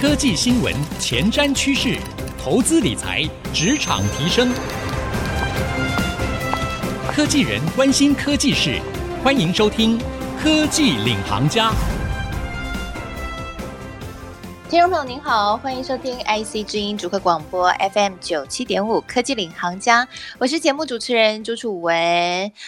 科技新闻、前瞻趋势、投资理财、职场提升，科技人关心科技事，欢迎收听《科技领航家》。听众朋友您好，欢迎收听 IC 之音主客广播 FM 九七点五科技领航家，我是节目主持人朱楚文。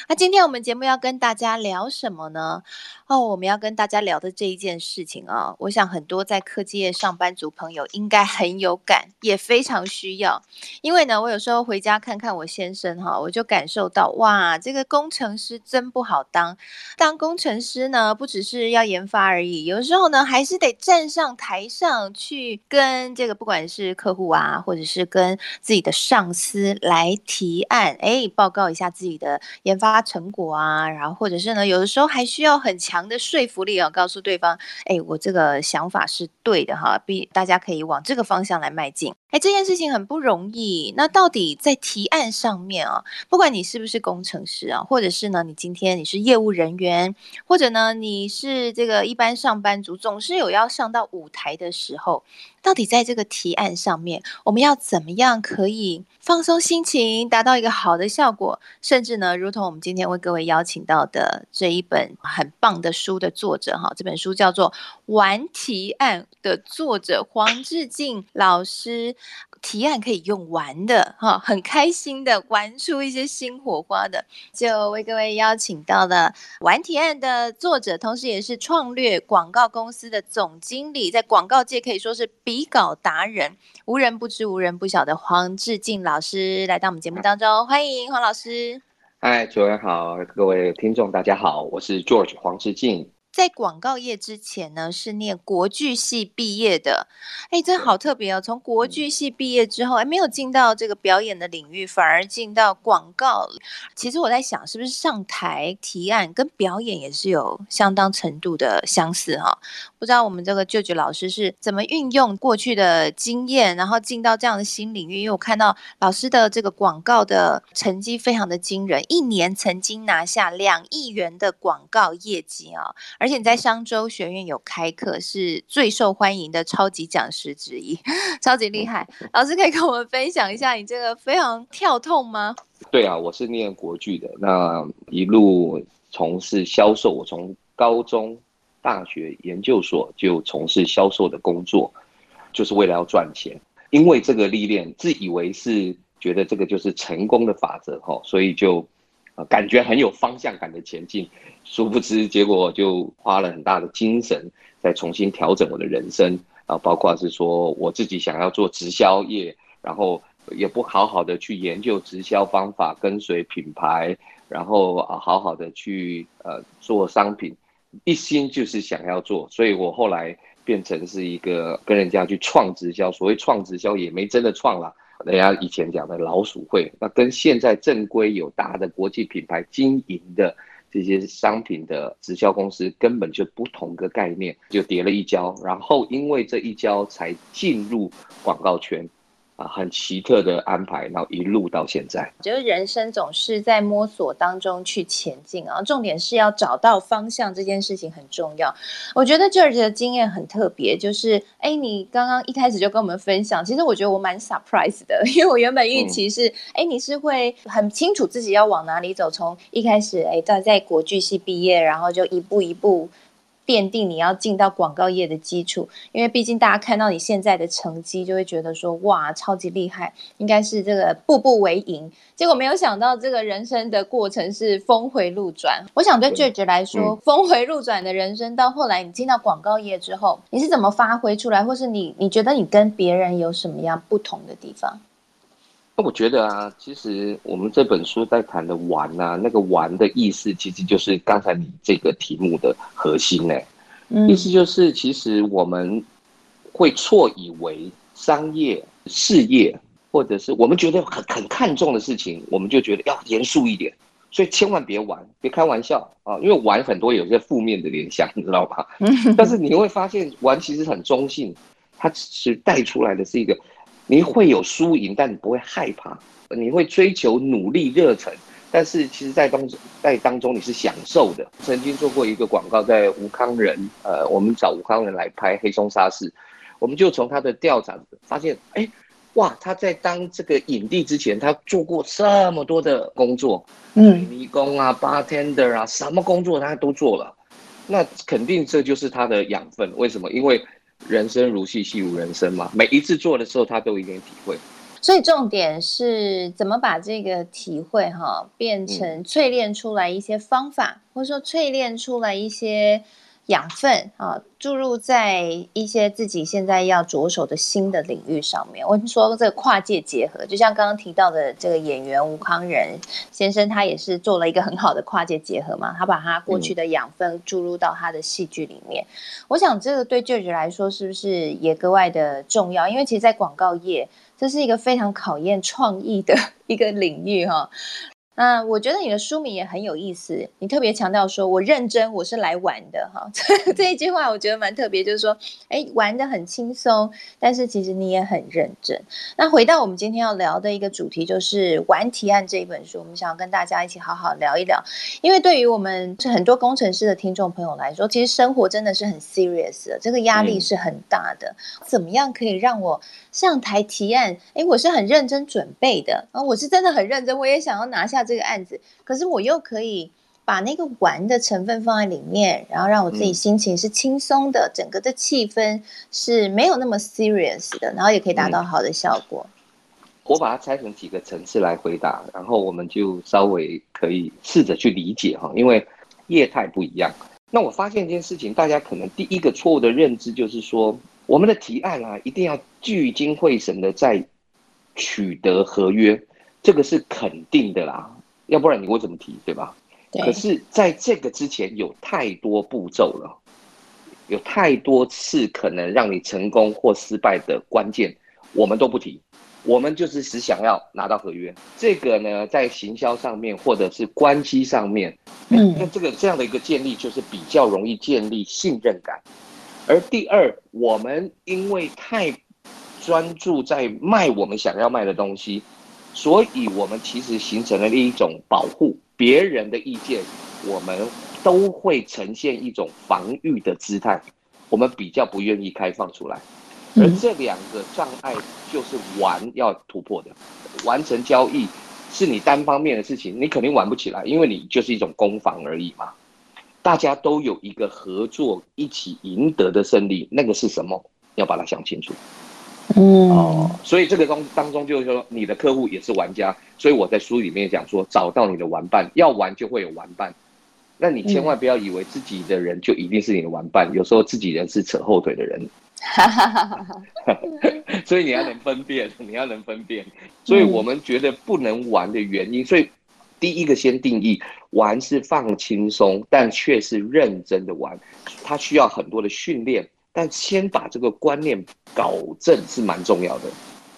那今天我们节目要跟大家聊什么呢？哦，我们要跟大家聊的这一件事情啊，我想很多在科技业上班族朋友应该很有感，也非常需要。因为呢，我有时候回家看看我先生哈，我就感受到哇，这个工程师真不好当。当工程师呢，不只是要研发而已，有时候呢，还是得站上台上去跟这个不管是客户啊，或者是跟自己的上司来提案，哎，报告一下自己的研发成果啊，然后或者是呢，有的时候还需要很强的说服力啊，告诉对方，哎，我这个想法是对的哈，必大家可以往这个方向来迈进。哎，这件事情很不容易。那到底在提案上面啊，不管你是不是工程师啊，或者是呢，你今天你是业务人员，或者呢，你是这个一般上班族，总是有要上到舞台的时候。到底在这个提案上面，我们要怎么样可以放松心情，达到一个好的效果？甚至呢，如同我们今天为各位邀请到的这一本很棒的书的作者哈，这本书叫做《玩提案》的作者黄志进老师。提案可以用玩的哈，很开心的玩出一些新火花的，就为各位邀请到了玩提案的作者，同时也是创略广告公司的总经理，在广告界可以说是比稿达人，无人不知、无人不晓的黄志敬老师来到我们节目当中，欢迎黄老师。嗨，主持人好，各位听众大家好，我是 George 黄志敬。在广告业之前呢，是念国剧系毕业的，哎，真好特别哦！从国剧系毕业之后，哎，没有进到这个表演的领域，反而进到广告。其实我在想，是不是上台提案跟表演也是有相当程度的相似哈？不知道我们这个 George 老师是怎么运用过去的经验，然后进到这样的新领域？因为我看到老师的这个广告的成绩非常的惊人，一年曾经拿下两亿元的广告业绩啊！而且你在商周学院有开课，是最受欢迎的超级讲师之一，超级厉害。老师可以跟我们分享一下你这个非常跳痛吗？对啊，我是念国剧的，那一路从事销售，我从高中、大学、研究所就从事销售的工作，就是为了要赚钱。因为这个历练，自以为是觉得这个就是成功的法则哈，所以就。啊，感觉很有方向感的前进，殊不知结果就花了很大的精神，再重新调整我的人生啊，包括是说我自己想要做直销业，然后也不好好的去研究直销方法，跟随品牌，然后啊好好的去呃做商品，一心就是想要做，所以我后来变成是一个跟人家去创直销，所谓创直销也没真的创了。人家以前讲的老鼠会，那跟现在正规有大的国际品牌经营的这些商品的直销公司，根本就不同个概念，就叠了一跤，然后因为这一跤才进入广告圈。很奇特的安排，然后一路到现在。我觉得人生总是在摸索当中去前进啊，重点是要找到方向，这件事情很重要。我觉得 George 的经验很特别，就是哎，你刚刚一开始就跟我们分享，其实我觉得我蛮 surprise 的，因为我原本预期是，哎、嗯，你是会很清楚自己要往哪里走，从一开始哎在在国剧系毕业，然后就一步一步。奠定你要进到广告业的基础，因为毕竟大家看到你现在的成绩，就会觉得说哇，超级厉害，应该是这个步步为营。结果没有想到，这个人生的过程是峰回路转。我想对 George 来说，嗯、峰回路转的人生，到后来你进到广告业之后，你是怎么发挥出来，或是你你觉得你跟别人有什么样不同的地方？我觉得啊，其实我们这本书在谈的“玩”啊，那个“玩”的意思，其实就是刚才你这个题目的核心呢。嗯，意思就是，其实我们会错以为商业、事业，或者是我们觉得很很看重的事情，我们就觉得要严肃一点，所以千万别玩，别开玩笑啊，因为玩很多有些负面的联想，你知道吗？但是你会发现，玩其实很中性，它其实带出来的是一个。你会有输赢，但你不会害怕。你会追求努力热忱，但是其实，在当中在当中你是享受的。曾经做过一个广告，在吴康仁，呃，我们找吴康仁来拍《黑松沙士》，我们就从他的调查发现，哎，哇，他在当这个影帝之前，他做过这么多的工作，嗯，迷宫啊，bartender 啊，什么工作他都做了，那肯定这就是他的养分。为什么？因为人生如戏，戏如人生嘛。每一次做的时候，他都有一点体会。所以重点是怎么把这个体会哈变成淬炼出来一些方法，嗯、或者说淬炼出来一些养分啊，注入在一些自己现在要着手的新的领域上面。我们说这个跨界结合，就像刚刚提到的这个演员吴康仁先生，他也是做了一个很好的跨界结合嘛，他把他过去的养分注入到他的戏剧里面。嗯、我想这个对 George 来说是不是也格外的重要？因为其实，在广告业。这是一个非常考验创意的 一个领域哈。那我觉得你的书名也很有意思，你特别强调说“我认真，我是来玩的”哈，这一句话我觉得蛮特别，就是说，哎，玩的很轻松，但是其实你也很认真。那回到我们今天要聊的一个主题，就是《玩提案》这一本书，我们想要跟大家一起好好聊一聊，因为对于我们很多工程师的听众朋友来说，其实生活真的是很 serious 的，这个压力是很大的。嗯、怎么样可以让我上台提案？哎，我是很认真准备的啊，我是真的很认真，我也想要拿下。这个案子，可是我又可以把那个玩的成分放在里面，然后让我自己心情是轻松的，嗯、整个的气氛是没有那么 serious 的，然后也可以达到好的效果。我把它拆成几个层次来回答，然后我们就稍微可以试着去理解哈，因为业态不一样。那我发现一件事情，大家可能第一个错误的认知就是说，我们的提案啊，一定要聚精会神的在取得合约。这个是肯定的啦，要不然你会怎么提，对吧？对。可是在这个之前有太多步骤了，有太多次可能让你成功或失败的关键，我们都不提，我们就是只想要拿到合约。这个呢，在行销上面或者是关系上面，嗯，那这个这样的一个建立就是比较容易建立信任感。而第二，我们因为太专注在卖我们想要卖的东西。所以，我们其实形成了一种保护别人的意见，我们都会呈现一种防御的姿态，我们比较不愿意开放出来。而这两个障碍就是玩要突破的，完成交易是你单方面的事情，你肯定玩不起来，因为你就是一种攻防而已嘛。大家都有一个合作一起赢得的胜利，那个是什么？要把它想清楚。嗯。哦，所以这个中当中就是说，你的客户也是玩家，所以我在书里面讲说，找到你的玩伴，要玩就会有玩伴，那你千万不要以为自己的人就一定是你的玩伴，有时候自己人是扯后腿的人，所以你要能分辨，你要能分辨，所以我们觉得不能玩的原因，所以第一个先定义，玩是放轻松，但却是认真的玩，它需要很多的训练。但先把这个观念搞正是蛮重要的。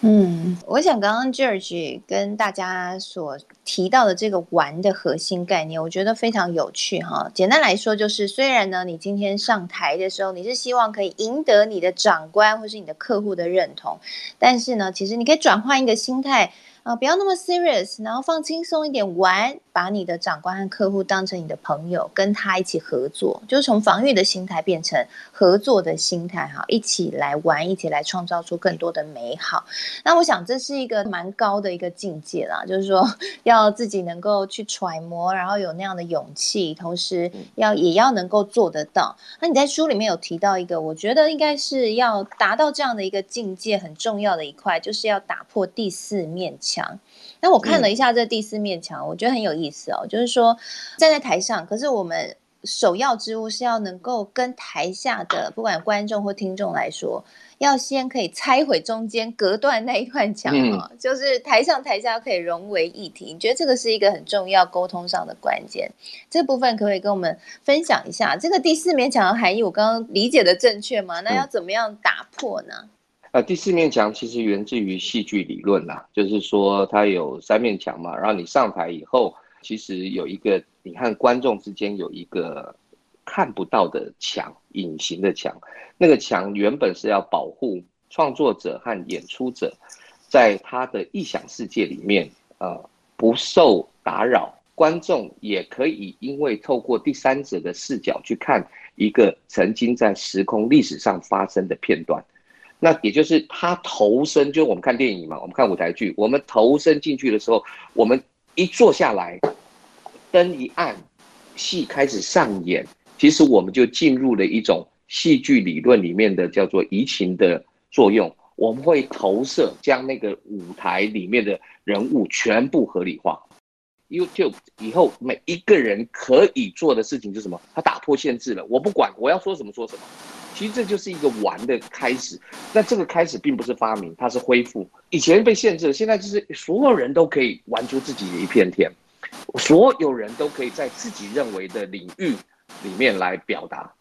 嗯，我想刚刚 George 跟大家所提到的这个玩的核心概念，我觉得非常有趣哈。简单来说，就是虽然呢，你今天上台的时候，你是希望可以赢得你的长官或是你的客户的认同，但是呢，其实你可以转换一个心态。啊，不要那么 serious，然后放轻松一点玩，把你的长官和客户当成你的朋友，跟他一起合作，就是从防御的心态变成合作的心态，哈，一起来玩，一起来创造出更多的美好。那我想这是一个蛮高的一个境界啦，就是说要自己能够去揣摩，然后有那样的勇气，同时要也要能够做得到。那你在书里面有提到一个，我觉得应该是要达到这样的一个境界很重要的一块，就是要打破第四面墙。墙，那我看了一下这第四面墙，我觉得很有意思哦。就是说站在台上，可是我们首要之务是要能够跟台下的不管观众或听众来说，要先可以拆毁中间隔断那一段墙啊，就是台上台下可以融为一体。你觉得这个是一个很重要沟通上的关键？这部分可不可以跟我们分享一下？这个第四面墙的含义，我刚刚理解的正确吗？那要怎么样打破呢？呃，第四面墙其实源自于戏剧理论啦，就是说它有三面墙嘛，然后你上台以后，其实有一个你和观众之间有一个看不到的墙，隐形的墙。那个墙原本是要保护创作者和演出者，在他的臆想世界里面，呃，不受打扰。观众也可以因为透过第三者的视角去看一个曾经在时空历史上发生的片段。那也就是他投身，就是我们看电影嘛，我们看舞台剧，我们投身进去的时候，我们一坐下来，灯一暗，戏开始上演，其实我们就进入了一种戏剧理论里面的叫做移情的作用，我们会投射，将那个舞台里面的人物全部合理化。YouTube 以后每一个人可以做的事情是什么？他打破限制了，我不管，我要说什么说什么。其实这就是一个玩的开始。那这个开始并不是发明，它是恢复。以前被限制了，现在就是所有人都可以玩出自己的一片天，所有人都可以在自己认为的领域里面来表达。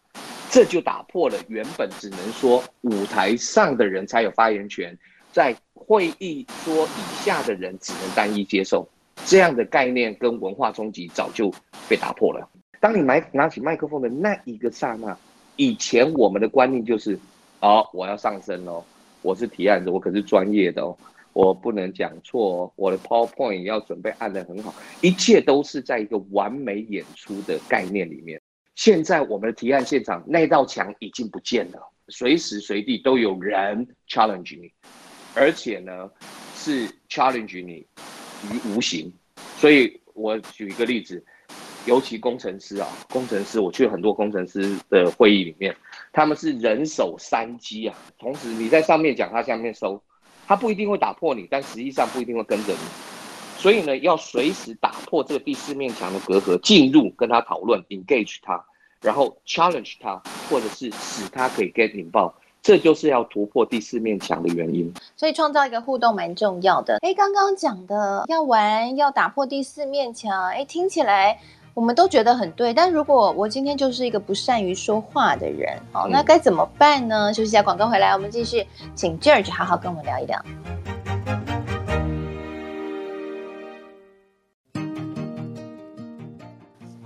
这就打破了原本只能说舞台上的人才有发言权，在会议桌以下的人只能单一接受。这样的概念跟文化冲击早就被打破了。当你拿拿起麦克风的那一个刹那，以前我们的观念就是，哦，我要上身哦，我是提案者，我可是专业的哦，我不能讲错哦，我的 PowerPoint 要准备按得很好，一切都是在一个完美演出的概念里面。现在我们的提案现场那道墙已经不见了，随时随地都有人 challenge 你，而且呢是 challenge 你。于无形，所以我举一个例子，尤其工程师啊，工程师，我去很多工程师的会议里面，他们是人手三机啊，同时你在上面讲，他下面收，他不一定会打破你，但实际上不一定会跟着你，所以呢，要随时打破这个第四面墙的隔阂，进入跟他讨论，engage 他，然后 challenge 他，或者是使他可以 get 引爆。这就是要突破第四面墙的原因，所以创造一个互动蛮重要的。哎，刚刚讲的要玩，要打破第四面墙，哎，听起来我们都觉得很对。但如果我今天就是一个不善于说话的人，好，那该怎么办呢？休息一下，广告回来，我们继续请 George 好好跟我们聊一聊。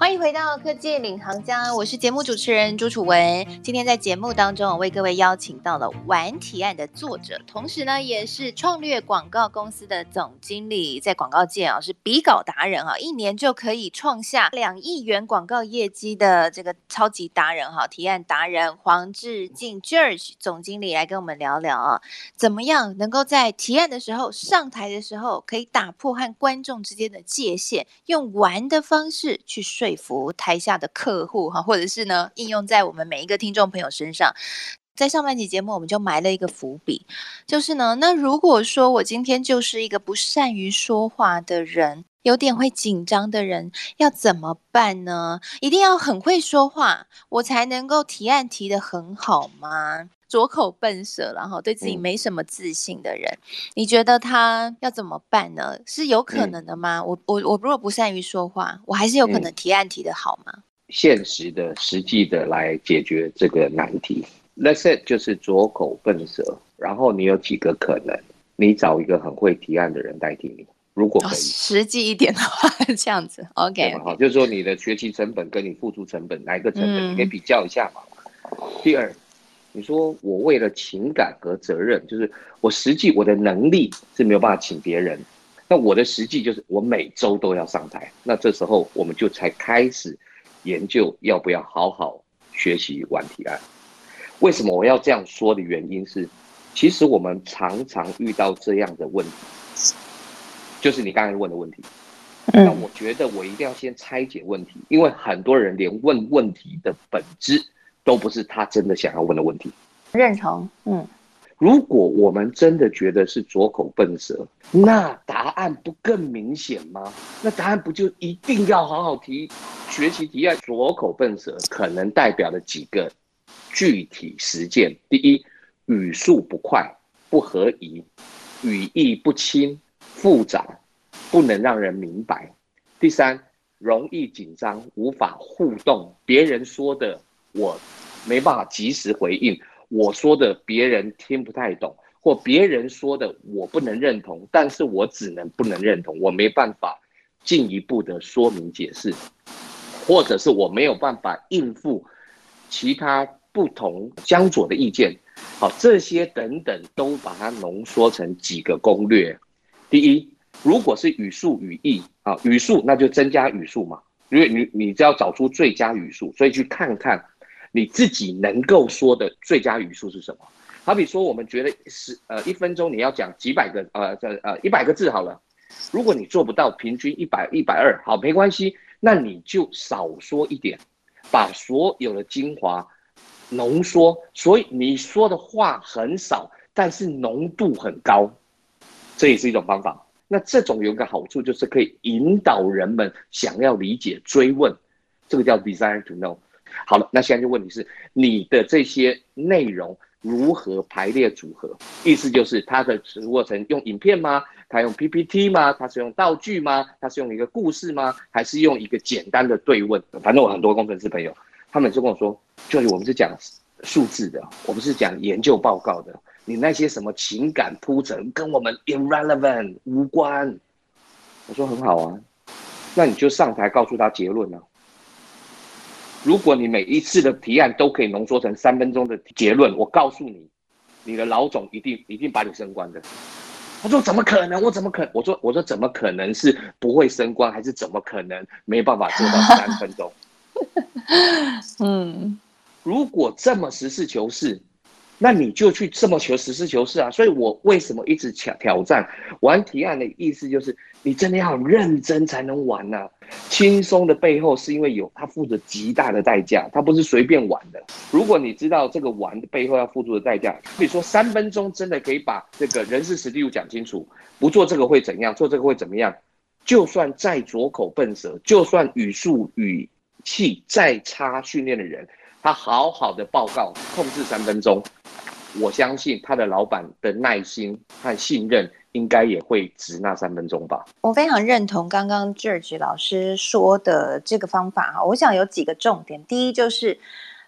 欢迎回到科技领航家，我是节目主持人朱楚文。今天在节目当中，我为各位邀请到了玩提案的作者，同时呢，也是创略广告公司的总经理，在广告界啊是比稿达人啊，一年就可以创下两亿元广告业绩的这个超级达人哈，提案达人黄志进 George 总经理来跟我们聊聊啊，怎么样能够在提案的时候上台的时候，可以打破和观众之间的界限，用玩的方式去说。服台下的客户哈，或者是呢，应用在我们每一个听众朋友身上。在上半集节目，我们就埋了一个伏笔，就是呢，那如果说我今天就是一个不善于说话的人，有点会紧张的人，要怎么办呢？一定要很会说话，我才能够提案提得很好吗？拙口笨舌，然后对自己没什么自信的人，嗯、你觉得他要怎么办呢？是有可能的吗？嗯、我我我如果不善于说话，我还是有可能提案提的好吗？现实的、实际的来解决这个难题。Let's say 就是拙口笨舌，然后你有几个可能？你找一个很会提案的人代替你，如果可以，哦、实际一点的话，这样子，OK，好，就是说你的学习成本跟你付出成本哪一个成本，嗯、你可以比较一下嘛。第二。你说我为了情感和责任，就是我实际我的能力是没有办法请别人，那我的实际就是我每周都要上台，那这时候我们就才开始研究要不要好好学习玩提案。为什么我要这样说的原因是，其实我们常常遇到这样的问题，就是你刚才问的问题。那我觉得我一定要先拆解问题，因为很多人连问问题的本质。都不是他真的想要问的问题。认同，嗯。如果我们真的觉得是左口笨舌，那答案不更明显吗？那答案不就一定要好好提学习提案？左口笨舌可能代表了几个具体实践：第一，语速不快、不合宜；语义不清、复杂，不能让人明白；第三，容易紧张、无法互动，别人说的。我没办法及时回应，我说的别人听不太懂，或别人说的我不能认同，但是我只能不能认同，我没办法进一步的说明解释，或者是我没有办法应付其他不同江左的意见，好，这些等等都把它浓缩成几个攻略。第一，如果是语速语义啊，语速那就增加语速嘛，因为你你只要找出最佳语速，所以去看看。你自己能够说的最佳语速是什么？好比说，我们觉得是呃一分钟你要讲几百个呃这呃一百个字好了，如果你做不到平均一百一百二，好没关系，那你就少说一点，把所有的精华浓缩，所以你说的话很少，但是浓度很高，这也是一种方法。那这种有个好处就是可以引导人们想要理解、追问，这个叫 desire to know。好了，那现在就问题是你的这些内容如何排列组合？意思就是它的过程用影片吗？它用 PPT 吗？它是用道具吗？它是用一个故事吗？还是用一个简单的对问？反正我很多工程师朋友，他们就跟我说，就是我们是讲数字的，我们是讲研究报告的。你那些什么情感铺陈跟我们 irrelevant 无关，我说很好啊，那你就上台告诉他结论啊。如果你每一次的提案都可以浓缩成三分钟的结论，我告诉你，你的老总一定一定把你升官的。他说怎么可能？我怎么可？我说我说怎么可能是不会升官，还是怎么可能没办法做到三分钟？嗯，如果这么实事求是。那你就去这么求实事求是啊！所以我为什么一直挑挑战玩提案的意思就是，你真的要认真才能玩呐、轻松的背后是因为有他付着极大的代价，他不是随便玩的。如果你知道这个玩的背后要付出的代价，比如说三分钟真的可以把这个人事实地物讲清楚，不做这个会怎样，做这个会怎么样？就算再拙口笨舌，就算语速语气再差，训练的人。他好好的报告，控制三分钟，我相信他的老板的耐心和信任应该也会值那三分钟吧。我非常认同刚刚 George 老师说的这个方法哈，我想有几个重点。第一就是，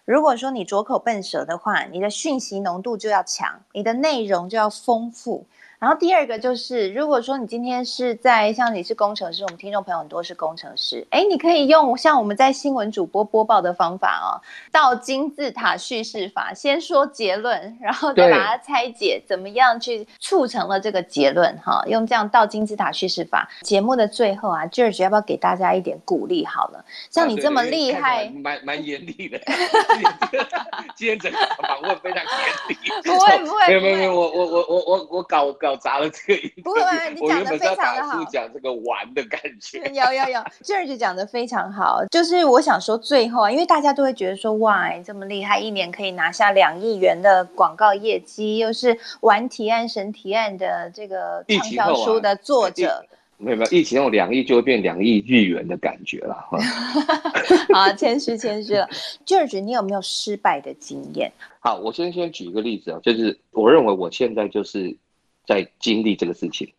如果说你拙口笨舌的话，你的讯息浓度就要强，你的内容就要丰富。然后第二个就是，如果说你今天是在像你是工程师，我们听众朋友很多是工程师，哎，你可以用像我们在新闻主播播报的方法哦，到金字塔叙事法，先说结论，然后再把它拆解，怎么样去促成了这个结论哈？用这样倒金字塔叙事法，节目的最后啊，George 要不要给大家一点鼓励？好了，像你这么厉害，蛮蛮严厉的，今天整个访问非常严厉，不会不会，没有没有没有，我我我我我我搞搞。搞砸了这个，不会，你讲的非常的好。讲这个玩的感觉，有有有，George 讲的非常好。就是我想说，最后啊，因为大家都会觉得说，哇，这么厉害，一年可以拿下两亿元的广告业绩，又是玩提案神提案的这个畅销书的作者。没有没有，疫情用两亿就会变两亿日元的感觉了。好，谦虚谦虚了。George，你有没有失败的经验？好，我先先举一个例子啊，就是我认为我现在就是。在经历这个事情，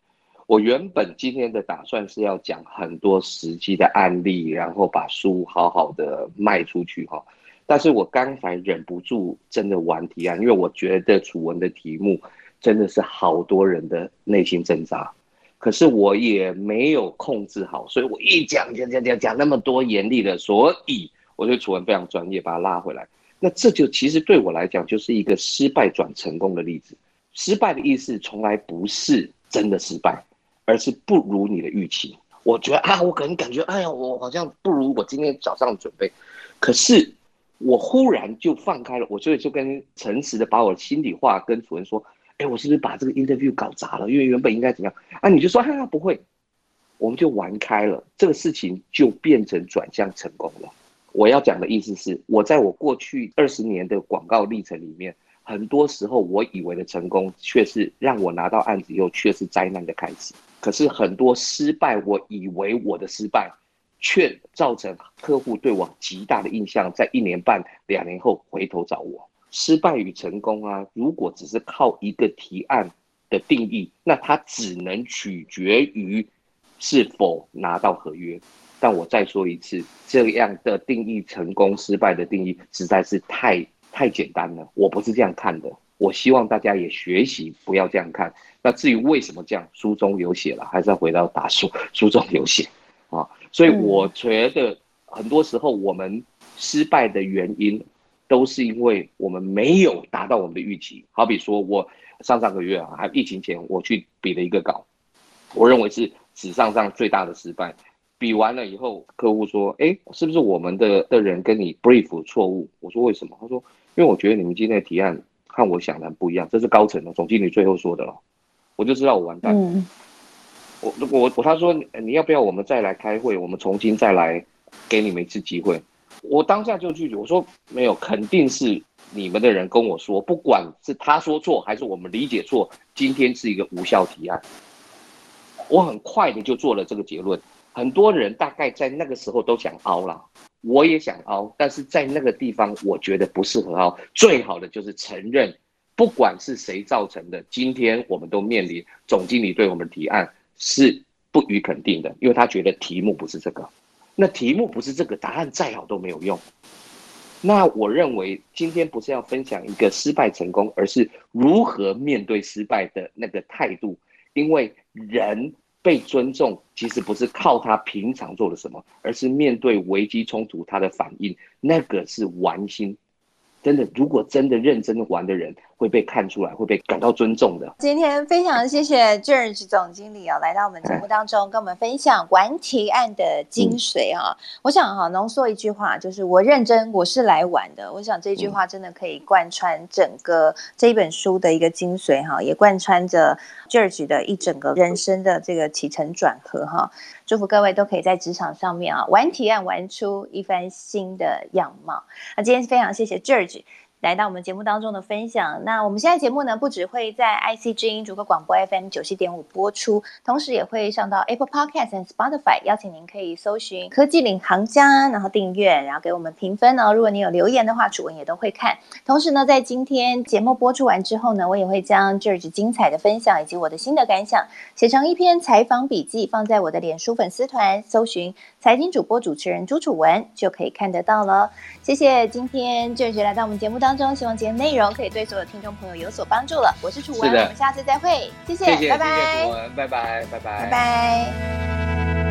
我原本今天的打算是要讲很多实际的案例，然后把书好好的卖出去哈。但是我刚才忍不住真的玩提案，因为我觉得楚文的题目真的是好多人的内心挣扎，可是我也没有控制好，所以我一讲讲讲讲讲那么多严厉的，所以我觉得楚文非常专业，把他拉回来。那这就其实对我来讲就是一个失败转成功的例子。失败的意思从来不是真的失败，而是不如你的预期。我觉得啊，我可能感觉，哎呀，我好像不如我今天早上准备。可是我忽然就放开了，我所以就跟诚实的把我的心里话跟主人说，哎，我是不是把这个 interview 搞砸了？因为原本应该怎么样啊？你就说，哈哈，不会，我们就玩开了，这个事情就变成转向成功了。我要讲的意思是，我在我过去二十年的广告历程里面。很多时候，我以为的成功，却是让我拿到案子以后，却是灾难的开始。可是很多失败，我以为我的失败，却造成客户对我极大的印象，在一年半、两年后回头找我。失败与成功啊，如果只是靠一个提案的定义，那它只能取决于是否拿到合约。但我再说一次，这样的定义成功失败的定义，实在是太。太简单了，我不是这样看的。我希望大家也学习，不要这样看。那至于为什么这样，书中有写了，还是要回到大书，书中有写啊。所以我觉得很多时候我们失败的原因，都是因为我们没有达到我们的预期。好比说，我上上个月啊，还疫情前，我去比了一个稿，我认为是史上上最大的失败。比完了以后，客户说：“哎，是不是我们的的人跟你 brief 错误？”我说：“为什么？”他说：“因为我觉得你们今天的提案和我想的不一样。”这是高层的总经理最后说的了，我就知道我完蛋。嗯、我我我他说：“你要不要我们再来开会？我们重新再来给你们一次机会？”我当下就拒绝，我说：“没有，肯定是你们的人跟我说，不管是他说错还是我们理解错，今天是一个无效提案。”我很快的就做了这个结论。很多人大概在那个时候都想凹了，我也想凹，但是在那个地方我觉得不适合凹。最好的就是承认，不管是谁造成的，今天我们都面临总经理对我们提案是不予肯定的，因为他觉得题目不是这个，那题目不是这个，答案再好都没有用。那我认为今天不是要分享一个失败成功，而是如何面对失败的那个态度，因为人。被尊重其实不是靠他平常做了什么，而是面对危机冲突他的反应，那个是玩心。真的，如果真的认真玩的人，会被看出来，会被感到尊重的。今天非常谢谢 George 总经理啊、哦，来到我们节目当中，跟我们分享玩提案的精髓啊、我想哈、浓缩一句话，就是我认真，我是来玩的。我想这句话真的可以贯穿整个这一本书的一个精髓哈，也贯穿着 George 的一整个人生的这个起承转合哈。祝福各位都可以在职场上面啊，玩提案玩出一番新的样貌。那今天非常谢谢 George。来到我们节目当中的分享，那我们现在节目呢，不只会在 IC 之音逐客广播 FM 九七点五播出，同时也会上到 Apple Podcast 和 Spotify，邀请您可以搜寻科技领航家，然后订阅，然后给我们评分哦。如果你有留言的话，主文也都会看。同时呢，在今天节目播出完之后呢，我也会将 George 精彩的分享以及我的心得感想写成一篇采访笔记，放在我的脸书粉丝团，搜寻财经主播主持人朱楚文就可以看得到了。谢谢今天 George 来到我们节目当希望今天内容可以对所有听众朋友有所帮助了。我是楚文，我们下次再会，谢谢，谢谢拜拜，谢谢楚文，拜拜，拜拜，拜拜。